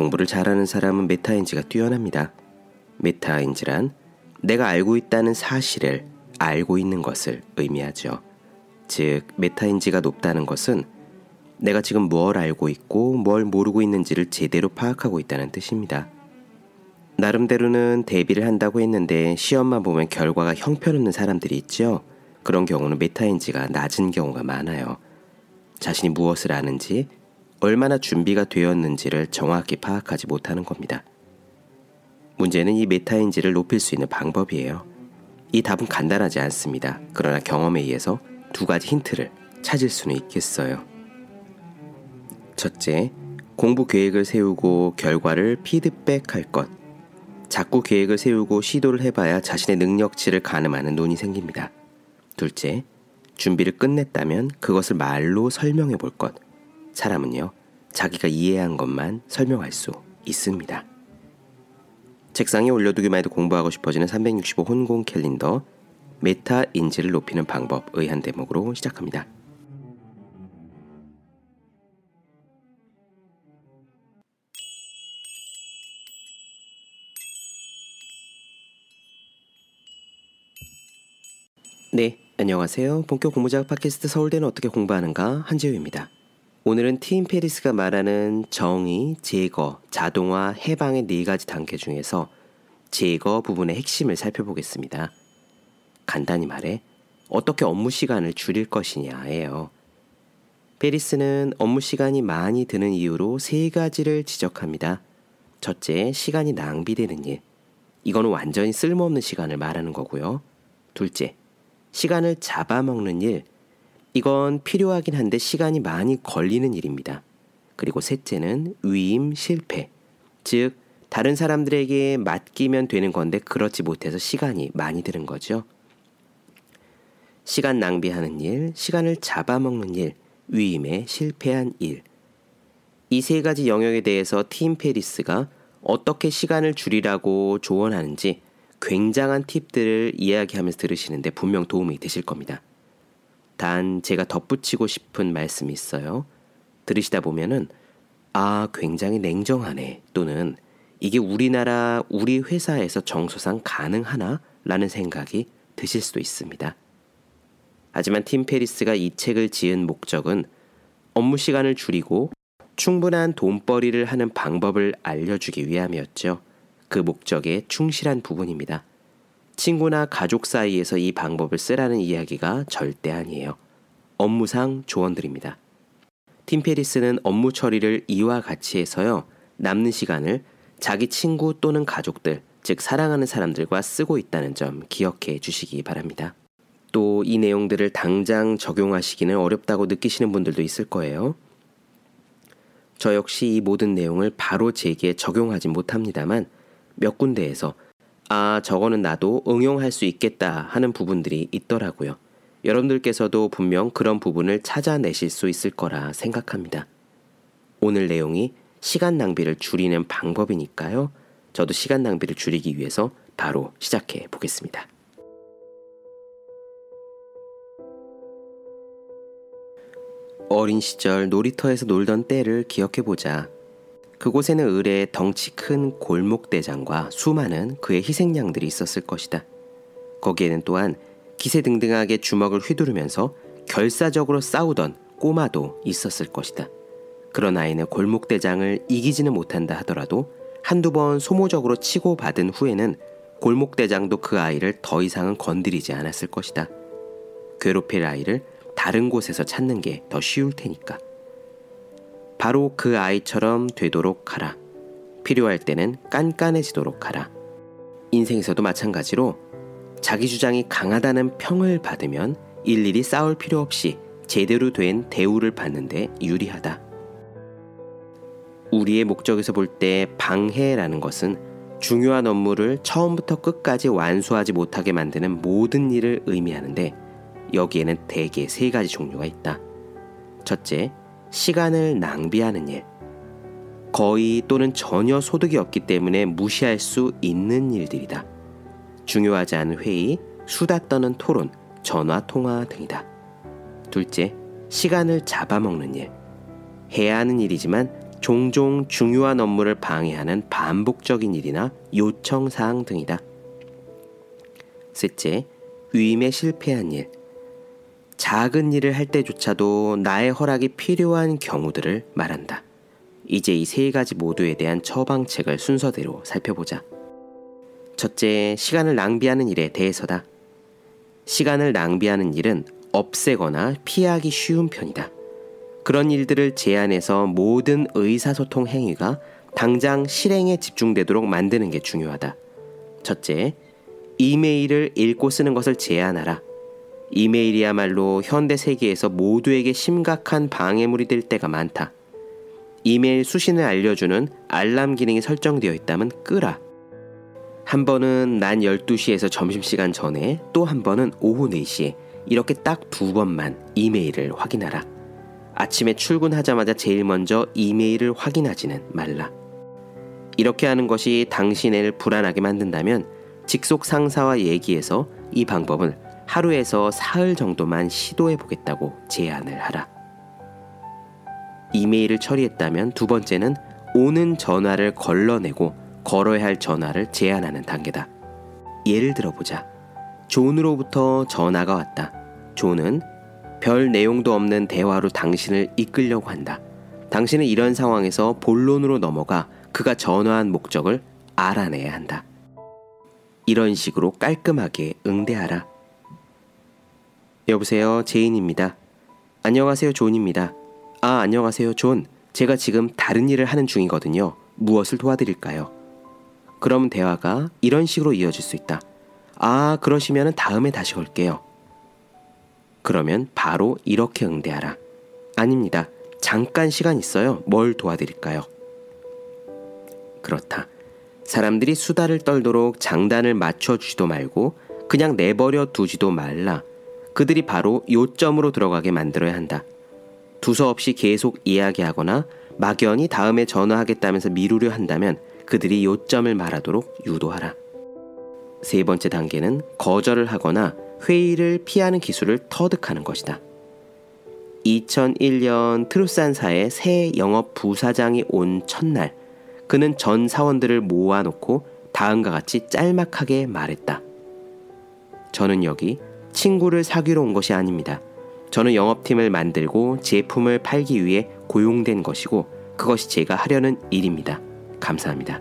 공부를 잘하는 사람은 메타인지가 뛰어납니다. 메타인지란 내가 알고 있다는 사실을 알고 있는 것을 의미하죠. 즉, 메타인지가 높다는 것은 내가 지금 뭘 알고 있고 뭘 모르고 있는지를 제대로 파악하고 있다는 뜻입니다. 나름대로는 대비를 한다고 했는데 시험만 보면 결과가 형편없는 사람들이 있죠. 그런 경우는 메타인지가 낮은 경우가 많아요. 자신이 무엇을 아는지, 얼마나 준비가 되었는지를 정확히 파악하지 못하는 겁니다. 문제는 이 메타인지를 높일 수 있는 방법이에요. 이 답은 간단하지 않습니다. 그러나 경험에 의해서 두 가지 힌트를 찾을 수는 있겠어요. 첫째, 공부 계획을 세우고 결과를 피드백할 것. 자꾸 계획을 세우고 시도를 해봐야 자신의 능력치를 가늠하는 눈이 생깁니다. 둘째, 준비를 끝냈다면 그것을 말로 설명해 볼 것. 사람은요, 자기가 이해한 것만 설명할 수 있습니다. 책상에 올려두기만 해도 공부하고 싶어지는 365 혼공 캘린더 메타 인지를 높이는 방법 의 한 대목으로 시작합니다. 네, 안녕하세요. 본격 공부작업 팟캐스트 서울대는 어떻게 공부하는가 한재우입니다. 오늘은 팀 페리스가 말하는 정의, 제거, 자동화, 해방의 네 가지 단계 중에서 제거 부분의 핵심을 살펴보겠습니다. 간단히 말해 어떻게 업무 시간을 줄일 것이냐예요. 페리스는 업무 시간이 많이 드는 이유로 세 가지를 지적합니다. 첫째, 시간이 낭비되는 일. 이거는 완전히 쓸모없는 시간을 말하는 거고요. 둘째, 시간을 잡아먹는 일. 이건 필요하긴 한데 시간이 많이 걸리는 일입니다. 그리고 셋째는 위임 실패. 즉, 다른 사람들에게 맡기면 되는 건데 그렇지 못해서 시간이 많이 드는 거죠. 시간 낭비하는 일, 시간을 잡아먹는 일, 위임에 실패한 일. 이 세 가지 영역에 대해서 팀 페리스가 어떻게 시간을 줄이라고 조언하는지 굉장한 팁들을 이야기하면서 들으시는데 분명 도움이 되실 겁니다. 단 제가 덧붙이고 싶은 말씀이 있어요. 들으시다 보면은 아, 굉장히 냉정하네 또는 이게 우리나라 우리 회사에서 정서상 가능하나? 라는 생각이 드실 수도 있습니다. 하지만 팀 페리스가 이 책을 지은 목적은 업무 시간을 줄이고 충분한 돈벌이를 하는 방법을 알려주기 위함이었죠. 그 목적에 충실한 부분입니다. 친구나 가족 사이에서 이 방법을 쓰라는 이야기가 절대 아니에요. 업무상 조언드립니다. 팀 페리스는 업무 처리를 이와 같이 해서요. 남는 시간을 자기 친구 또는 가족들, 즉 사랑하는 사람들과 쓰고 있다는 점 기억해 주시기 바랍니다. 또 이 내용들을 당장 적용하시기는 어렵다고 느끼시는 분들도 있을 거예요. 저 역시 이 모든 내용을 바로 제게 적용하지 못합니다만 몇 군데에서 아, 저거는 나도 응용할 수 있겠다 하는 부분들이 있더라고요. 여러분들께서도 분명 그런 부분을 찾아내실 수 있을 거라 생각합니다. 오늘 내용이 시간 낭비를 줄이는 방법이니까요. 저도 시간 낭비를 줄이기 위해서 바로 시작해 보겠습니다. 어린 시절 놀이터에서 놀던 때를 기억해 보자. 그곳에는 을의 덩치 큰 골목대장과 수많은 그의 희생양들이 있었을 것이다. 거기에는 또한 기세등등하게 주먹을 휘두르면서 결사적으로 싸우던 꼬마도 있었을 것이다. 그런 아이는 골목대장을 이기지는 못한다 하더라도 한두 번 소모적으로 치고받은 후에는 골목대장도 그 아이를 더 이상은 건드리지 않았을 것이다. 괴롭힐 아이를 다른 곳에서 찾는 게 더 쉬울 테니까. 바로 그 아이처럼 되도록 하라. 필요할 때는 깐깐해지도록 하라. 인생에서도 마찬가지로 자기 주장이 강하다는 평을 받으면 일일이 싸울 필요 없이 제대로 된 대우를 받는데 유리하다. 우리의 목적에서 볼 때 방해라는 것은 중요한 업무를 처음부터 끝까지 완수하지 못하게 만드는 모든 일을 의미하는데 여기에는 대개 세 가지 종류가 있다. 첫째, 시간을 낭비하는 일. 거의 또는 전혀 소득이 없기 때문에 무시할 수 있는 일들이다. 중요하지 않은 회의, 수다 떠는 토론, 전화 통화 등이다. 둘째, 시간을 잡아먹는 일. 해야 하는 일이지만 종종 중요한 업무를 방해하는 반복적인 일이나 요청 사항 등이다. 셋째, 위임에 실패한 일. 작은 일을 할 때조차도 나의 허락이 필요한 경우들을 말한다. 이제 이 세 가지 모두에 대한 처방책을 순서대로 살펴보자. 첫째, 시간을 낭비하는 일에 대해서다. 시간을 낭비하는 일은 없애거나 피하기 쉬운 편이다. 그런 일들을 제안해서 모든 의사소통 행위가 당장 실행에 집중되도록 만드는 게 중요하다. 첫째, 이메일을 읽고 쓰는 것을 제한하라. 이메일이야말로 현대 세계에서 모두에게 심각한 방해물이 될 때가 많다. 이메일 수신을 알려주는 알람 기능이 설정되어 있다면 끄라. 한 번은 난 12시에서 점심시간 전에 또 한 번은 오후 4시에 이렇게 딱 두 번만 이메일을 확인하라. 아침에 출근하자마자 제일 먼저 이메일을 확인하지는 말라. 이렇게 하는 것이 당신을 불안하게 만든다면 직속 상사와 얘기해서 이 방법을 하루에서 사흘 정도만 시도해 보겠다고 제안을 하라. 이메일을 처리했다면 두 번째는 오는 전화를 걸러내고 걸어야 할 전화를 제한하는 단계다. 예를 들어보자. 존으로부터 전화가 왔다. 존은 별 내용도 없는 대화로 당신을 이끌려고 한다. 당신은 이런 상황에서 본론으로 넘어가 그가 전화한 목적을 알아내야 한다. 이런 식으로 깔끔하게 응대하라. 여보세요, 제인입니다. 안녕하세요, 존입니다. 아, 안녕하세요, 존. 제가 지금 다른 일을 하는 중이거든요. 무엇을 도와드릴까요? 그럼 대화가 이런 식으로 이어질 수 있다. 아, 그러시면 다음에 다시 올게요. 그러면 바로 이렇게 응대하라. 아닙니다. 잠깐 시간 있어요. 뭘 도와드릴까요? 그렇다. 사람들이 수다를 떨도록 장단을 맞춰주지도 말고 그냥 내버려 두지도 말라. 그들이 바로 요점으로 들어가게 만들어야 한다. 두서없이 계속 이야기하거나 막연히 다음에 전화하겠다면서 미루려 한다면 그들이 요점을 말하도록 유도하라. 세 번째 단계는 거절을 하거나 회의를 피하는 기술을 터득하는 것이다. 2001년 트루산사의 새 영업 부사장이 온 첫날, 그는 전 사원들을 모아놓고 다음과 같이 짤막하게 말했다. 저는 여기 친구를 사귀러 온 것이 아닙니다. 저는 영업팀을 만들고 제품을 팔기 위해 고용된 것이고 그것이 제가 하려는 일입니다. 감사합니다.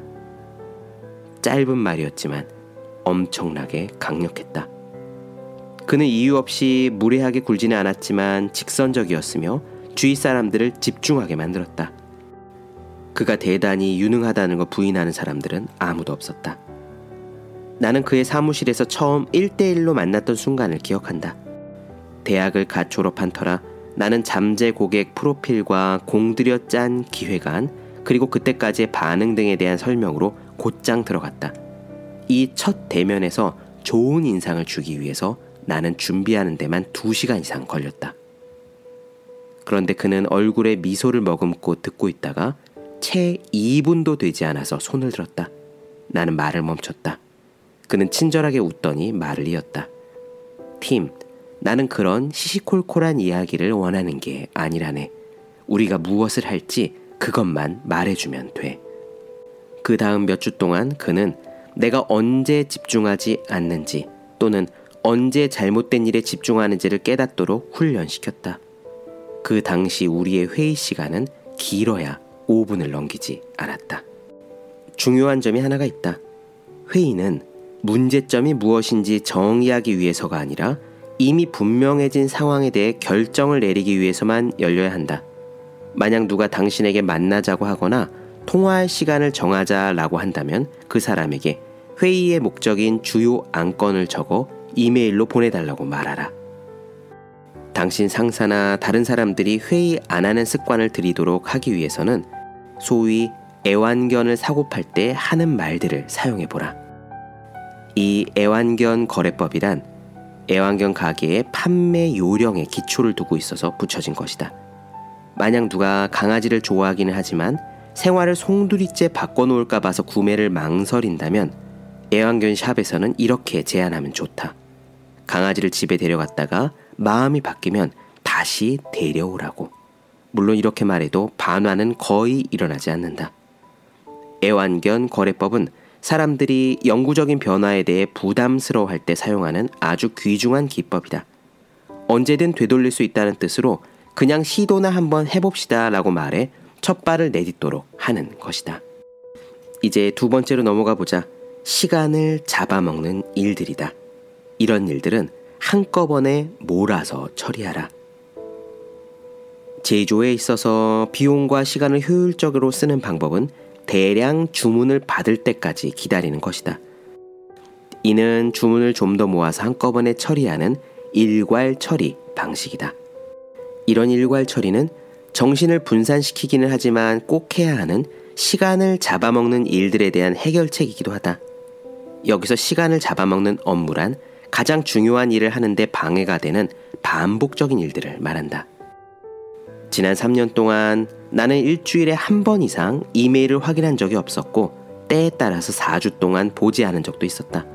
짧은 말이었지만 엄청나게 강력했다. 그는 이유 없이 무례하게 굴지는 않았지만 직선적이었으며 주위 사람들을 집중하게 만들었다. 그가 대단히 유능하다는 걸 부인하는 사람들은 아무도 없었다. 나는 그의 사무실에서 처음 1대1로 만났던 순간을 기억한다. 대학을 갓 졸업한 터라 나는 잠재 고객 프로필과 공들여 짠 기획안 그리고 그때까지의 반응 등에 대한 설명으로 곧장 들어갔다. 이 첫 대면에서 좋은 인상을 주기 위해서 나는 준비하는 데만 2시간 이상 걸렸다. 그런데 그는 얼굴에 미소를 머금고 듣고 있다가 채 2분도 되지 않아서 손을 들었다. 나는 말을 멈췄다. 그는 친절하게 웃더니 말을 이었다. 팀, 나는 그런 시시콜콜한 이야기를 원하는 게 아니라네. 우리가 무엇을 할지 그것만 말해주면 돼. 그 다음 몇 주 동안 그는 내가 언제 집중하지 않는지 또는 언제 잘못된 일에 집중하는지를 깨닫도록 훈련시켰다. 그 당시 우리의 회의 시간은 길어야 5분을 넘기지 않았다. 중요한 점이 하나가 있다. 회의는 문제점이 무엇인지 정의하기 위해서가 아니라 이미 분명해진 상황에 대해 결정을 내리기 위해서만 열려야 한다. 만약 누가 당신에게 만나자고 하거나 통화할 시간을 정하자라고 한다면 그 사람에게 회의의 목적인 주요 안건을 적어 이메일로 보내달라고 말하라. 당신 상사나 다른 사람들이 회의 안 하는 습관을 들이도록 하기 위해서는 소위 애완견을 사고팔 때 하는 말들을 사용해 보라. 이 애완견 거래법이란 애완견 가게의 판매 요령에 기초를 두고 있어서 붙여진 것이다. 만약 누가 강아지를 좋아하기는 하지만 생활을 송두리째 바꿔놓을까 봐서 구매를 망설인다면 애완견 샵에서는 이렇게 제안하면 좋다. 강아지를 집에 데려갔다가 마음이 바뀌면 다시 데려오라고. 물론 이렇게 말해도 반환은 거의 일어나지 않는다. 애완견 거래법은 사람들이 영구적인 변화에 대해 부담스러워할 때 사용하는 아주 귀중한 기법이다. 언제든 되돌릴 수 있다는 뜻으로 그냥 시도나 한번 해봅시다 라고 말해 첫 발을 내딛도록 하는 것이다. 이제 두 번째로 넘어가 보자. 시간을 잡아먹는 일들이다. 이런 일들은 한꺼번에 몰아서 처리하라. 제조에 있어서 비용과 시간을 효율적으로 쓰는 방법은 대량 주문을 받을 때까지 기다리는 것이다. 이는 주문을 좀 더 모아서 한꺼번에 처리하는 일괄 처리 방식이다. 이런 일괄 처리는 정신을 분산시키기는 하지만 꼭 해야 하는 시간을 잡아먹는 일들에 대한 해결책이기도 하다. 여기서 시간을 잡아먹는 업무란 가장 중요한 일을 하는데 방해가 되는 반복적인 일들을 말한다. 지난 3년 동안 나는 일주일에 한 번 이상 이메일을 확인한 적이 없었고 때에 따라서 4주 동안 보지 않은 적도 있었다.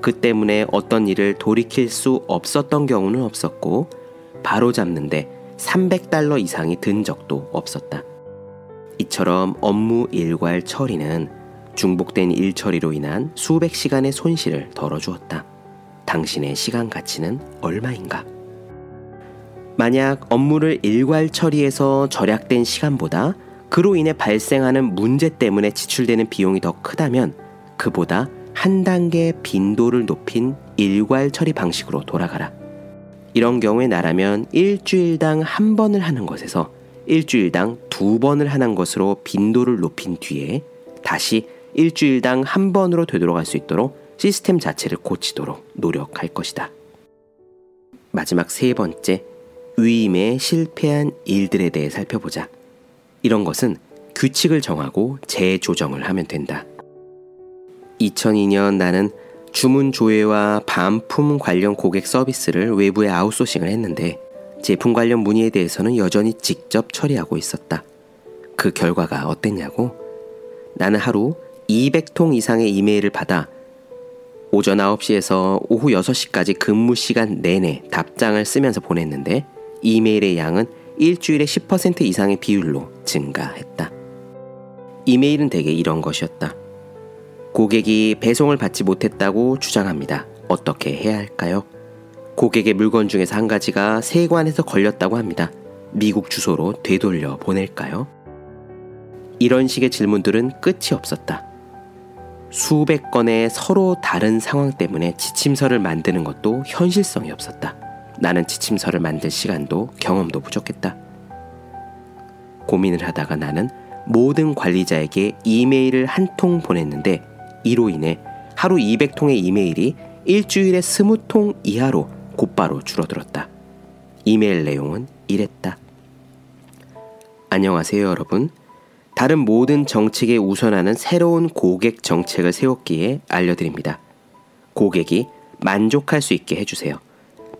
그 때문에 어떤 일을 돌이킬 수 없었던 경우는 없었고 바로 잡는데 300달러 이상이 든 적도 없었다. 이처럼 업무 일괄 처리는 중복된 일 처리로 인한 수백 시간의 손실을 덜어주었다. 당신의 시간 가치는 얼마인가? 만약 업무를 일괄 처리해서 절약된 시간보다 그로 인해 발생하는 문제 때문에 지출되는 비용이 더 크다면 그보다 한 단계 빈도를 높인 일괄 처리 방식으로 돌아가라. 이런 경우에 나라면 일주일당 한 번을 하는 것에서 일주일당 두 번을 하는 것으로 빈도를 높인 뒤에 다시 일주일당 한 번으로 되돌아갈 수 있도록 시스템 자체를 고치도록 노력할 것이다. 마지막 세 번째, 위임에 실패한 일들에 대해 살펴보자. 이런 것은 규칙을 정하고 재조정을 하면 된다. 2002년 나는 주문 조회와 반품 관련 고객 서비스를 외부에 아웃소싱을 했는데 제품 관련 문의에 대해서는 여전히 직접 처리하고 있었다. 그 결과가 어땠냐고? 나는 하루 200통 이상의 이메일을 받아 오전 9시에서 오후 6시까지 근무 시간 내내 답장을 쓰면서 보냈는데 이메일의 양은 일주일에 10% 이상의 비율로 증가했다. 이메일은 대개 이런 것이었다. 고객이 배송을 받지 못했다고 주장합니다. 어떻게 해야 할까요? 고객의 물건 중에서 한 가지가 세관에서 걸렸다고 합니다. 미국 주소로 되돌려 보낼까요? 이런 식의 질문들은 끝이 없었다. 수백 건의 서로 다른 상황 때문에 지침서를 만드는 것도 현실성이 없었다. 나는 지침서를 만들 시간도 경험도 부족했다. 고민을 하다가 나는 모든 관리자에게 이메일을 한 통 보냈는데 이로 인해 하루 200통의 이메일이 일주일에 20통 이하로 곧바로 줄어들었다. 이메일 내용은 이랬다. 안녕하세요, 여러분. 다른 모든 정책에 우선하는 새로운 고객 정책을 세웠기에 알려드립니다. 고객이 만족할 수 있게 해주세요.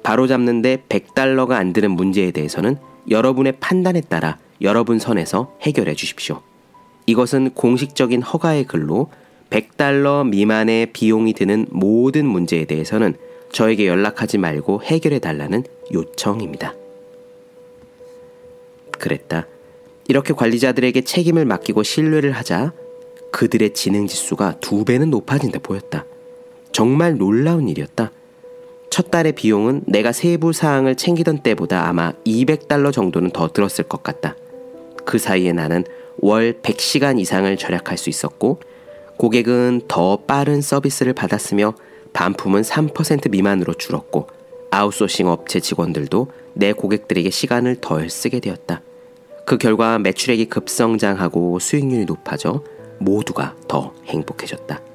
바로 잡는데 100달러가 안 드는 문제에 대해서는 여러분의 판단에 따라 여러분 선에서 해결해 주십시오. 이것은 공식적인 허가의 글로 100달러 미만의 비용이 드는 모든 문제에 대해서는 저에게 연락하지 말고 해결해 달라는 요청입니다. 그랬다. 이렇게 관리자들에게 책임을 맡기고 신뢰를 하자 그들의 지능 지수가 두 배는 높아진다 보였다. 정말 놀라운 일이었다. 첫 달의 비용은 내가 세부 사항을 챙기던 때보다 아마 200달러 정도는 더 들었을 것 같다. 그 사이에 나는 월 100시간 이상을 절약할 수 있었고 고객은 더 빠른 서비스를 받았으며 반품은 3% 미만으로 줄었고 아웃소싱 업체 직원들도 내 고객들에게 시간을 덜 쓰게 되었다. 그 결과 매출액이 급성장하고 수익률이 높아져 모두가 더 행복해졌다.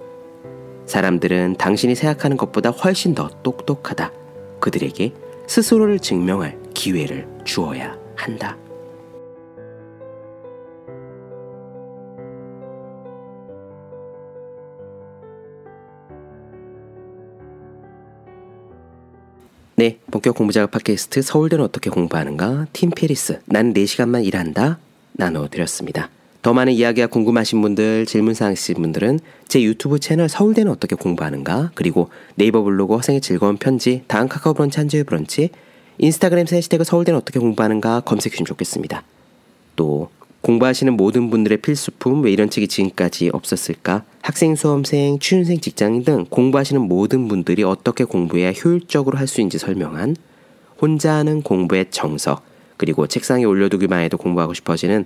사람들은 당신이 생각하는 것보다 훨씬 더 똑똑하다. 그들에게 스스로를 증명할 기회를 주어야 한다. 네, 본격 공부 작업 팟캐스트 서울대는 어떻게 공부하는가? 팀 페리스, 나는 4시간만 일한다. 나눠드렸습니다. 더 많은 이야기가 궁금하신 분들, 질문사항 있으신 분들은 제 유튜브 채널 서울대는 어떻게 공부하는가? 그리고 네이버 블로그 허생의 즐거운 편지, 다음 카카오 브런치 한주의 브런치, 인스타그램 해시태그 서울대는 어떻게 공부하는가 검색해 주시면 좋겠습니다. 또 공부하시는 모든 분들의 필수품 왜 이런 책이 지금까지 없었을까? 학생, 수험생, 취준생, 직장인 등 공부하시는 모든 분들이 어떻게 공부해야 효율적으로 할 수 있는지 설명한 혼자 하는 공부의 정석 그리고 책상에 올려두기만 해도 공부하고 싶어지는